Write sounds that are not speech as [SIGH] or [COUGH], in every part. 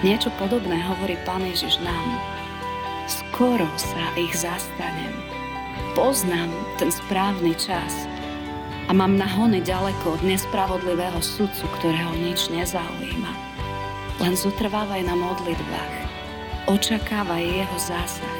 Niečo podobné hovorí Pán Ježiš nám. Skoro sa ich zastanem. Poznám ten správny čas a mám nahony ďaleko od nespravodlivého sudcu, ktorého nič nezaujíma. Len zotrvávaj na modlitbách. Očakávaj jeho zásah.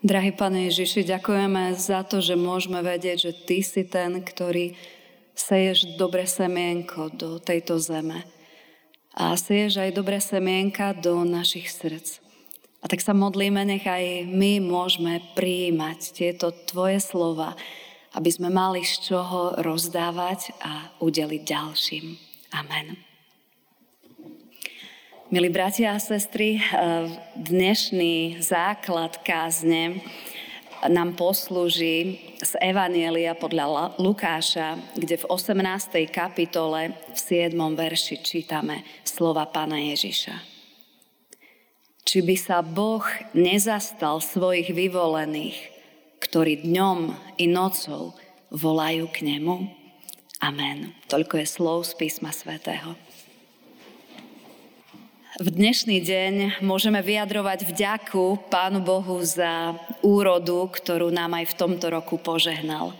Drahý Pane Ježiši, ďakujeme za to, že môžeme vedieť, že Ty si ten, ktorý seješ dobre semienko do tejto zeme. A seješ aj dobré semienka do našich srdc. A tak sa modlíme, nech aj my môžeme prijímať tieto Tvoje slova, aby sme mali z čoho rozdávať a udeliť ďalším. Amen. Milí bratia a sestry, eh, dnešný základ kázne nám poslúži z Evanielia podľa Lukáša, kde v 18. kapitole v 7. verši čítame slova Pána Ježiša. Či by sa Boh nezastal svojich vyvolených, ktorí dňom i nocou volajú k Nemu? Amen. Toľko je slov z písma svätého. V dnešný deň môžeme vyjadrovať vďaku Pánu Bohu za úrodu, ktorú nám aj v tomto roku požehnal.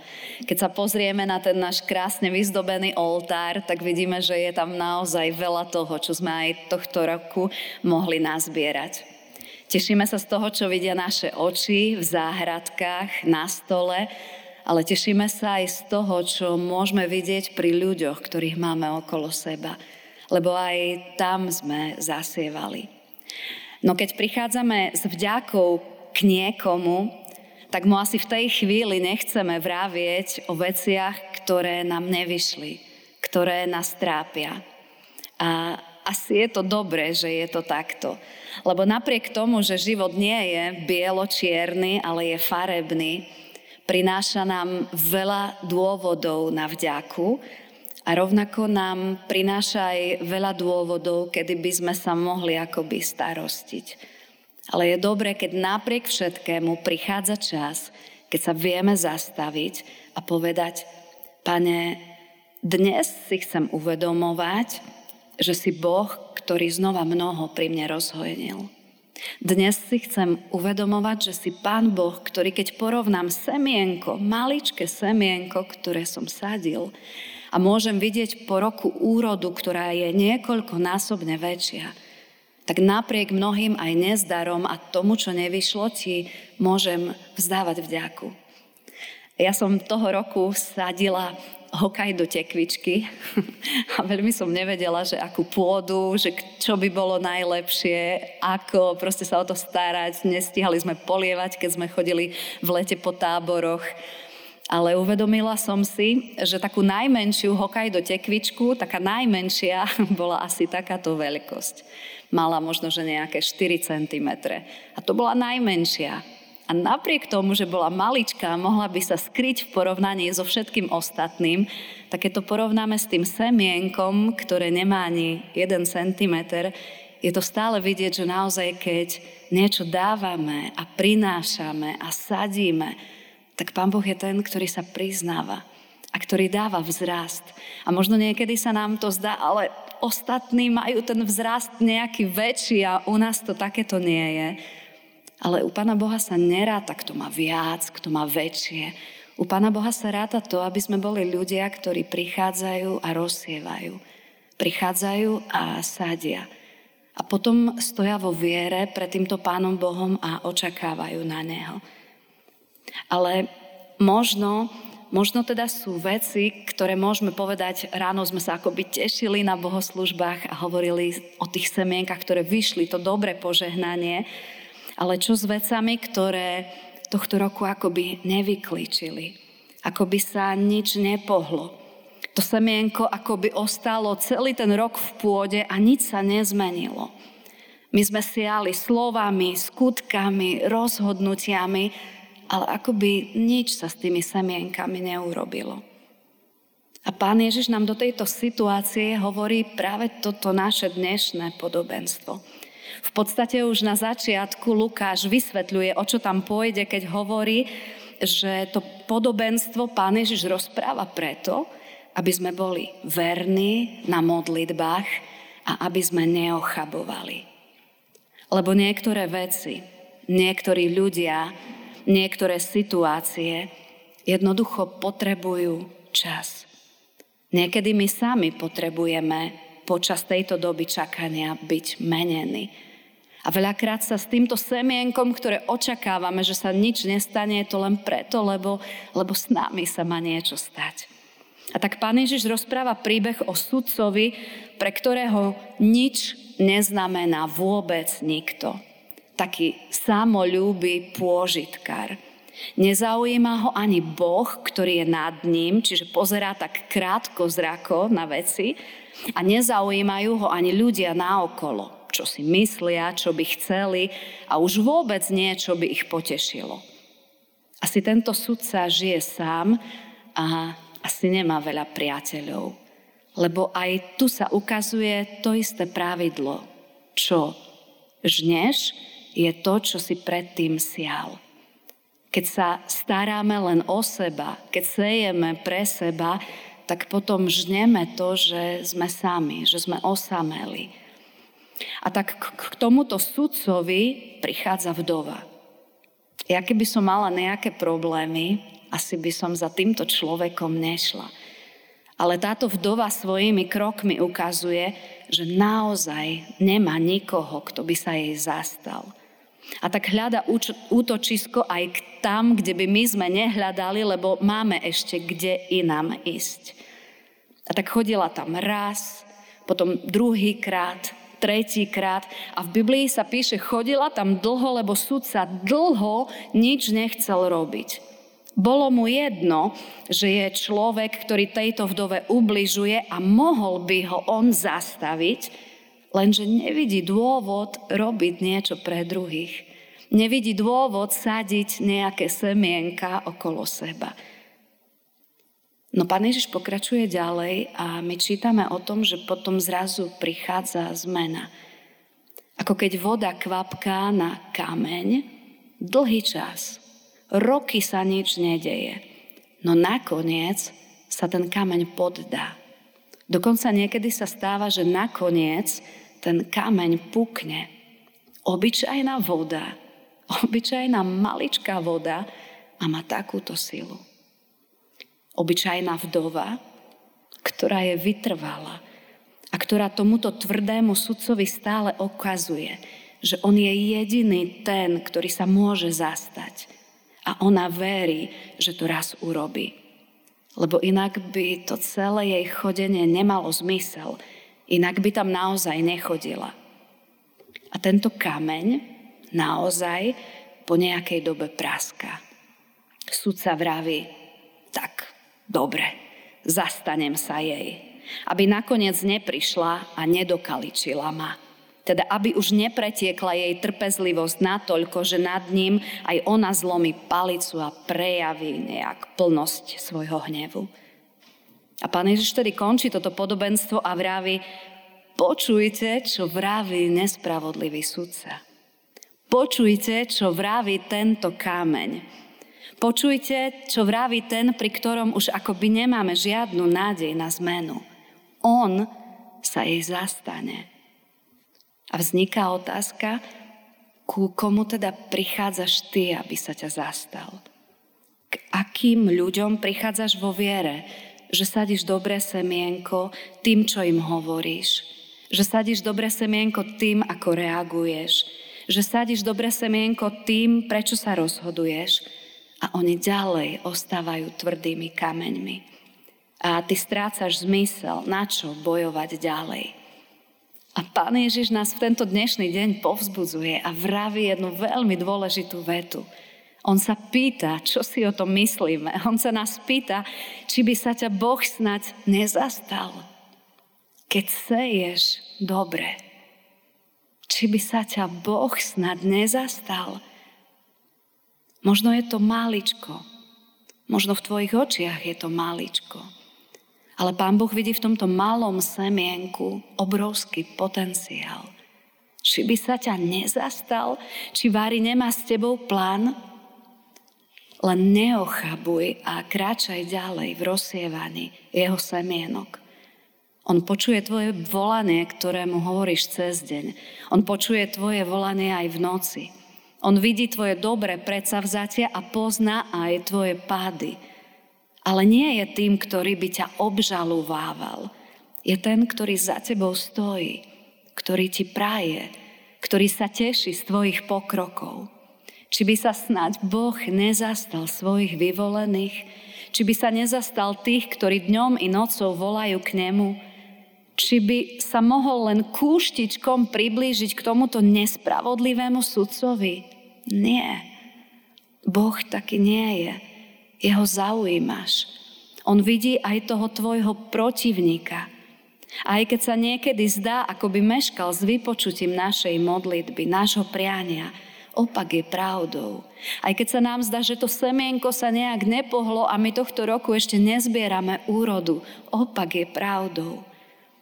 Keď sa pozrieme na ten náš krásne vyzdobený oltár, tak vidíme, že je tam naozaj veľa toho, čo sme aj tohto roku mohli nazbierať. Tešíme sa z toho, čo vidia naše oči v záhradkách, na stole, ale tešíme sa aj z toho, čo môžeme vidieť pri ľuďoch, ktorých máme okolo seba – lebo aj tam sme zasievali. No keď prichádzame s vďakou k niekomu, tak mu asi v tej chvíli nechceme vravieť o veciach, ktoré nám nevyšli, ktoré nás trápia. A asi je to dobré, že je to takto. Lebo napriek tomu, že život nie je bielo-čierny, ale je farebný, prináša nám veľa dôvodov na vďaku a rovnako nám prináša aj veľa dôvodov, kedy by sme sa mohli akoby starostiť. Ale je dobré, keď napriek všetkému prichádza čas, keď sa vieme zastaviť a povedať, pane, dnes si chcem uvedomovať, že si Boh, ktorý znova mnoho pri mne rozhojenil. Dnes si chcem uvedomovať, že si Pán Boh, ktorý keď porovnám semienko, maličké semienko, ktoré som sadil, a môžem vidieť po roku úrodu, ktorá je niekoľkonásobne väčšia, tak napriek mnohým aj nezdarom a tomu, čo nevyšlo, ti môžem vzdávať vďaku. Ja som toho roku sadila hokaj do tekvičky [LAUGHS] a veľmi som nevedela, že akú pôdu, že čo by bolo najlepšie, ako proste sa o to starať. Nestihali sme polievať, keď sme chodili v lete po táboroch ale uvedomila som si, že takú najmenšiu hokaj do tekvičku, taká najmenšia [LAUGHS] bola asi takáto veľkosť. Mala možno, že nejaké 4 cm. A to bola najmenšia. A napriek tomu, že bola maličká, mohla by sa skryť v porovnaní so všetkým ostatným, tak keď to porovnáme s tým semienkom, ktoré nemá ani 1 cm, je to stále vidieť, že naozaj keď niečo dávame a prinášame a sadíme, tak Pán Boh je ten, ktorý sa priznáva a ktorý dáva vzrast. A možno niekedy sa nám to zdá, ale ostatní majú ten vzrast nejaký väčší a u nás to takéto nie je. Ale u Pána Boha sa neráta, kto má viac, kto má väčšie. U Pána Boha sa ráta to, aby sme boli ľudia, ktorí prichádzajú a rozsievajú. Prichádzajú a sádia. A potom stoja vo viere pred týmto Pánom Bohom a očakávajú na Neho. Ale možno, možno teda sú veci, ktoré môžeme povedať, ráno sme sa akoby tešili na bohoslužbách a hovorili o tých semienkach, ktoré vyšli, to dobré požehnanie, ale čo s vecami, ktoré tohto roku akoby nevyklíčili, akoby sa nič nepohlo. To semienko akoby ostalo celý ten rok v pôde a nič sa nezmenilo. My sme siali slovami, skutkami, rozhodnutiami, ale akoby nič sa s tými semienkami neurobilo. A pán Ježiš nám do tejto situácie hovorí práve toto naše dnešné podobenstvo. V podstate už na začiatku Lukáš vysvetľuje, o čo tam pôjde, keď hovorí, že to podobenstvo Pán Ježiš rozpráva preto, aby sme boli verní na modlitbách a aby sme neochabovali. Lebo niektoré veci, niektorí ľudia, niektoré situácie jednoducho potrebujú čas. Niekedy my sami potrebujeme počas tejto doby čakania byť menení. A veľakrát sa s týmto semienkom, ktoré očakávame, že sa nič nestane, je to len preto, lebo, lebo s nami sa má niečo stať. A tak pán Ježiš rozpráva príbeh o sudcovi, pre ktorého nič neznamená vôbec nikto. Taký samolúby pôžitkár. Nezaujíma ho ani Boh, ktorý je nad ním, čiže pozerá tak krátko zrako na veci a nezaujímajú ho ani ľudia naokolo čo si myslia, čo by chceli a už vôbec nie, čo by ich potešilo. Asi tento sudca žije sám a asi nemá veľa priateľov. Lebo aj tu sa ukazuje to isté pravidlo. Čo žneš, je to, čo si predtým sial. Keď sa staráme len o seba, keď sejeme pre seba, tak potom žneme to, že sme sami, že sme osameli, a tak k tomuto sudcovi prichádza vdova. Ja keby som mala nejaké problémy, asi by som za týmto človekom nešla. Ale táto vdova svojimi krokmi ukazuje, že naozaj nemá nikoho, kto by sa jej zastal. A tak hľada útočisko aj tam, kde by my sme nehľadali, lebo máme ešte kde inám ísť. A tak chodila tam raz, potom druhý krát, tretíkrát. A v Biblii sa píše, chodila tam dlho, lebo sudca dlho nič nechcel robiť. Bolo mu jedno, že je človek, ktorý tejto vdove ubližuje a mohol by ho on zastaviť, lenže nevidí dôvod robiť niečo pre druhých. Nevidí dôvod sadiť nejaké semienka okolo seba. No pán Ježiš pokračuje ďalej a my čítame o tom, že potom zrazu prichádza zmena. Ako keď voda kvapká na kameň, dlhý čas, roky sa nič nedeje, no nakoniec sa ten kameň poddá. Dokonca niekedy sa stáva, že nakoniec ten kameň pukne. Obyčajná voda, obyčajná maličká voda a má takúto silu obyčajná vdova, ktorá je vytrvala a ktorá tomuto tvrdému sudcovi stále ukazuje, že on je jediný ten, ktorý sa môže zastať. A ona verí, že to raz urobí. Lebo inak by to celé jej chodenie nemalo zmysel. Inak by tam naozaj nechodila. A tento kameň naozaj po nejakej dobe praská. Sudca vraví, tak Dobre, zastanem sa jej, aby nakoniec neprišla a nedokaličila ma. Teda aby už nepretiekla jej trpezlivosť natoľko, že nad ním aj ona zlomí palicu a prejaví nejak plnosť svojho hnevu. A pán Ježiš tedy končí toto podobenstvo a vraví, počujte, čo vraví nespravodlivý sudca. Počujte, čo vraví tento kameň. Počujte, čo vraví ten, pri ktorom už akoby nemáme žiadnu nádej na zmenu. On sa jej zastane. A vzniká otázka, ku komu teda prichádzaš ty, aby sa ťa zastal? K akým ľuďom prichádzaš vo viere, že sadíš dobré semienko tým, čo im hovoríš, že sadíš dobré semienko tým, ako reaguješ, že sadíš dobré semienko tým, prečo sa rozhoduješ, a oni ďalej ostávajú tvrdými kameňmi. A ty strácaš zmysel, na čo bojovať ďalej. A Pán Ježiš nás v tento dnešný deň povzbudzuje a vraví jednu veľmi dôležitú vetu. On sa pýta, čo si o tom myslíme. On sa nás pýta, či by sa ťa Boh snať nezastal. Keď seješ dobre, či by sa ťa Boh snad nezastal. Možno je to máličko. Možno v tvojich očiach je to máličko. Ale Pán Boh vidí v tomto malom semienku obrovský potenciál. Či by sa ťa nezastal? Či Vári nemá s tebou plán? Len neochabuj a kráčaj ďalej v rozsievaní jeho semienok. On počuje tvoje volanie, ktorému hovoríš cez deň. On počuje tvoje volanie aj v noci. On vidí tvoje dobré predsavzatia a pozná aj tvoje pády. Ale nie je tým, ktorý by ťa obžalúvával. Je ten, ktorý za tebou stojí, ktorý ti praje, ktorý sa teší z tvojich pokrokov. Či by sa snať Boh nezastal svojich vyvolených, či by sa nezastal tých, ktorí dňom i nocou volajú k nemu, či by sa mohol len kúštičkom priblížiť k tomuto nespravodlivému sudcovi? Nie. Boh taký nie je. Jeho zaujímaš. On vidí aj toho tvojho protivníka. Aj keď sa niekedy zdá, ako by meškal s vypočutím našej modlitby, nášho priania, opak je pravdou. Aj keď sa nám zdá, že to semienko sa nejak nepohlo a my tohto roku ešte nezbierame úrodu, opak je pravdou.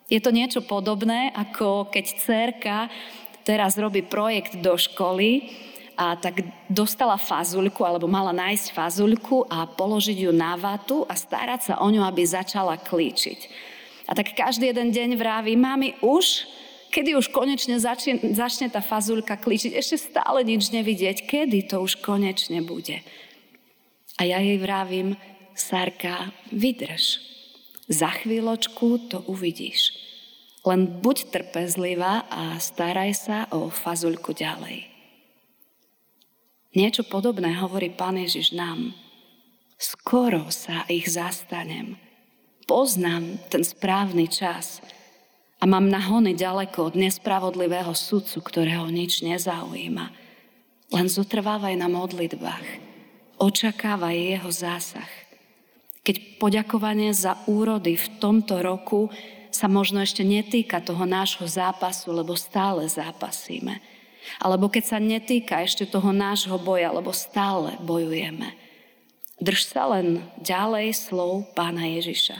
Je to niečo podobné, ako keď cerka teraz robí projekt do školy a tak dostala fazuľku, alebo mala nájsť fazuľku a položiť ju na vatu a starať sa o ňu, aby začala klíčiť. A tak každý jeden deň vraví, mami, už, kedy už konečne začne, začne tá fazuľka klíčiť, ešte stále nič nevidieť, kedy to už konečne bude. A ja jej vravím, Sarka, vydrž. Za chvíľočku to uvidíš. Len buď trpezlivá a staraj sa o fazuľku ďalej. Niečo podobné hovorí Pán Ježiš nám. Skoro sa ich zastanem. Poznám ten správny čas a mám nahony ďaleko od nespravodlivého sudcu, ktorého nič nezaujíma. Len zotrvávaj na modlitbách. Očakávaj jeho zásah keď poďakovanie za úrody v tomto roku sa možno ešte netýka toho nášho zápasu, lebo stále zápasíme. Alebo keď sa netýka ešte toho nášho boja, lebo stále bojujeme. Drž sa len ďalej slov pána Ježiša.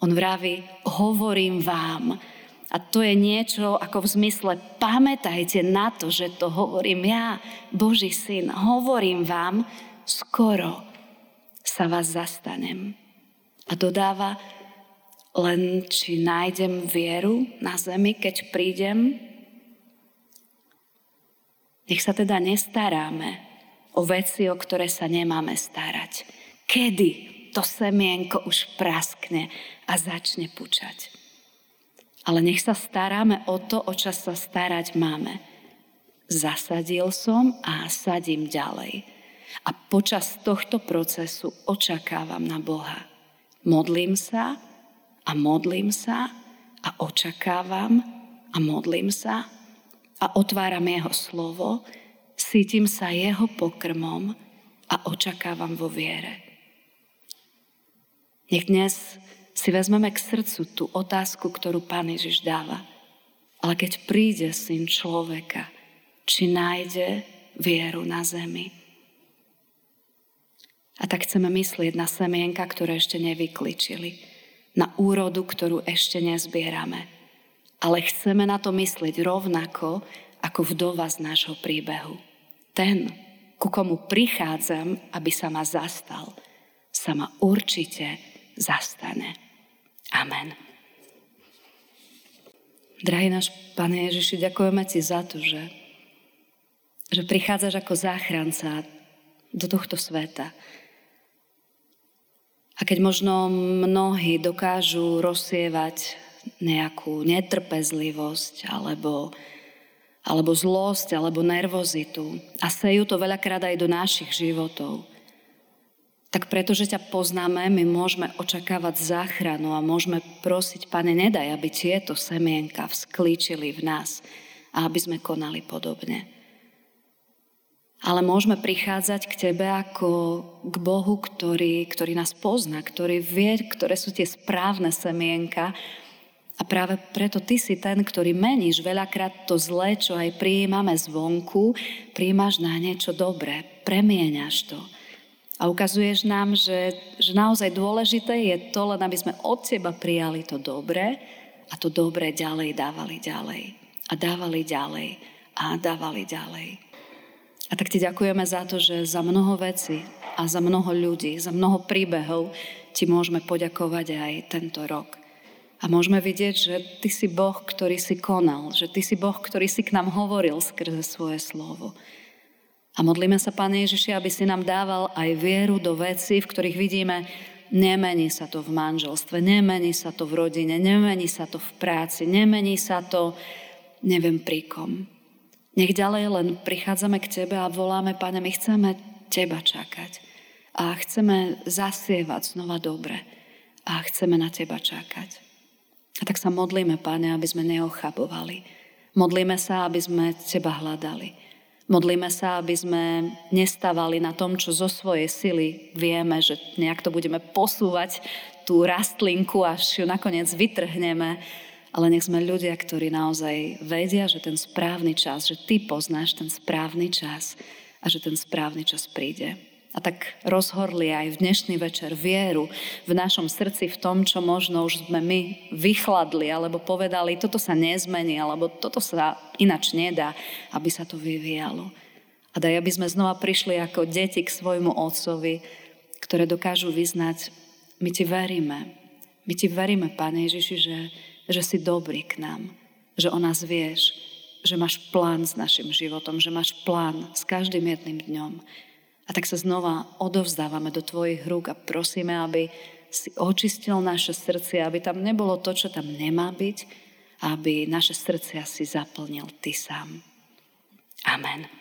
On vraví, hovorím vám. A to je niečo ako v zmysle, pamätajte na to, že to hovorím ja, Boží syn. Hovorím vám skoro sa vás zastanem. A dodáva, len či nájdem vieru na zemi, keď prídem. Nech sa teda nestaráme o veci, o ktoré sa nemáme starať. Kedy to semienko už praskne a začne pučať. Ale nech sa staráme o to, o čo sa starať máme. Zasadil som a sadím ďalej. A počas tohto procesu očakávam na Boha. Modlím sa a modlím sa a očakávam a modlím sa a otváram Jeho slovo, cítim sa Jeho pokrmom a očakávam vo viere. Nech dnes si vezmeme k srdcu tú otázku, ktorú Pán Ježiš dáva. Ale keď príde syn človeka, či nájde vieru na zemi. A tak chceme myslieť na semienka, ktoré ešte nevykličili, na úrodu, ktorú ešte nezbierame. Ale chceme na to myslieť rovnako ako vdova z nášho príbehu. Ten, ku komu prichádzam, aby sa ma zastal, sa ma určite zastane. Amen. Drahý náš Pane Ježiši, ďakujeme Ti za to, že, že prichádzaš ako záchranca do tohto sveta, a keď možno mnohí dokážu rozsievať nejakú netrpezlivosť alebo, alebo zlosť alebo nervozitu a sejú to veľakrát aj do našich životov, tak pretože ťa poznáme, my môžeme očakávať záchranu a môžeme prosiť, Pane, nedaj, aby tieto semienka vzklíčili v nás a aby sme konali podobne ale môžeme prichádzať k Tebe ako k Bohu, ktorý, ktorý nás pozná, ktorý vie, ktoré sú tie správne semienka. A práve preto Ty si ten, ktorý meníš veľakrát to zlé, čo aj prijímame zvonku, prijímaš na niečo dobré, premieňaš to. A ukazuješ nám, že, že naozaj dôležité je to, len aby sme od Teba prijali to dobré a to dobré ďalej dávali ďalej. A dávali ďalej a dávali ďalej. A tak ti ďakujeme za to, že za mnoho vecí a za mnoho ľudí, za mnoho príbehov ti môžeme poďakovať aj tento rok. A môžeme vidieť, že ty si Boh, ktorý si konal, že ty si Boh, ktorý si k nám hovoril skrze svoje slovo. A modlíme sa, Pane Ježiši, aby si nám dával aj vieru do vecí, v ktorých vidíme, nemení sa to v manželstve, nemení sa to v rodine, nemení sa to v práci, nemení sa to neviem pri kom. Nech ďalej len prichádzame k Tebe a voláme, Pane, my chceme Teba čakať. A chceme zasievať znova dobre. A chceme na Teba čakať. A tak sa modlíme, Pane, aby sme neochabovali. Modlíme sa, aby sme Teba hľadali. Modlíme sa, aby sme nestávali na tom, čo zo svojej sily vieme, že nejak to budeme posúvať tú rastlinku, až ju nakoniec vytrhneme. Ale nech sme ľudia, ktorí naozaj vedia, že ten správny čas, že ty poznáš ten správny čas a že ten správny čas príde. A tak rozhorli aj v dnešný večer vieru v našom srdci v tom, čo možno už sme my vychladli alebo povedali, toto sa nezmení, alebo toto sa inač nedá, aby sa to vyvíjalo. A daj, aby sme znova prišli ako deti k svojmu otcovi, ktoré dokážu vyznať, my ti veríme. My ti veríme, Pane Ježiši, že, že si dobrý k nám, že o nás vieš, že máš plán s našim životom, že máš plán s každým jedným dňom a tak sa znova odovzdávame do Tvojich rúk a prosíme, aby si očistil naše srdce, aby tam nebolo to, čo tam nemá byť, aby naše srdcia si zaplnil Ty sám. Amen.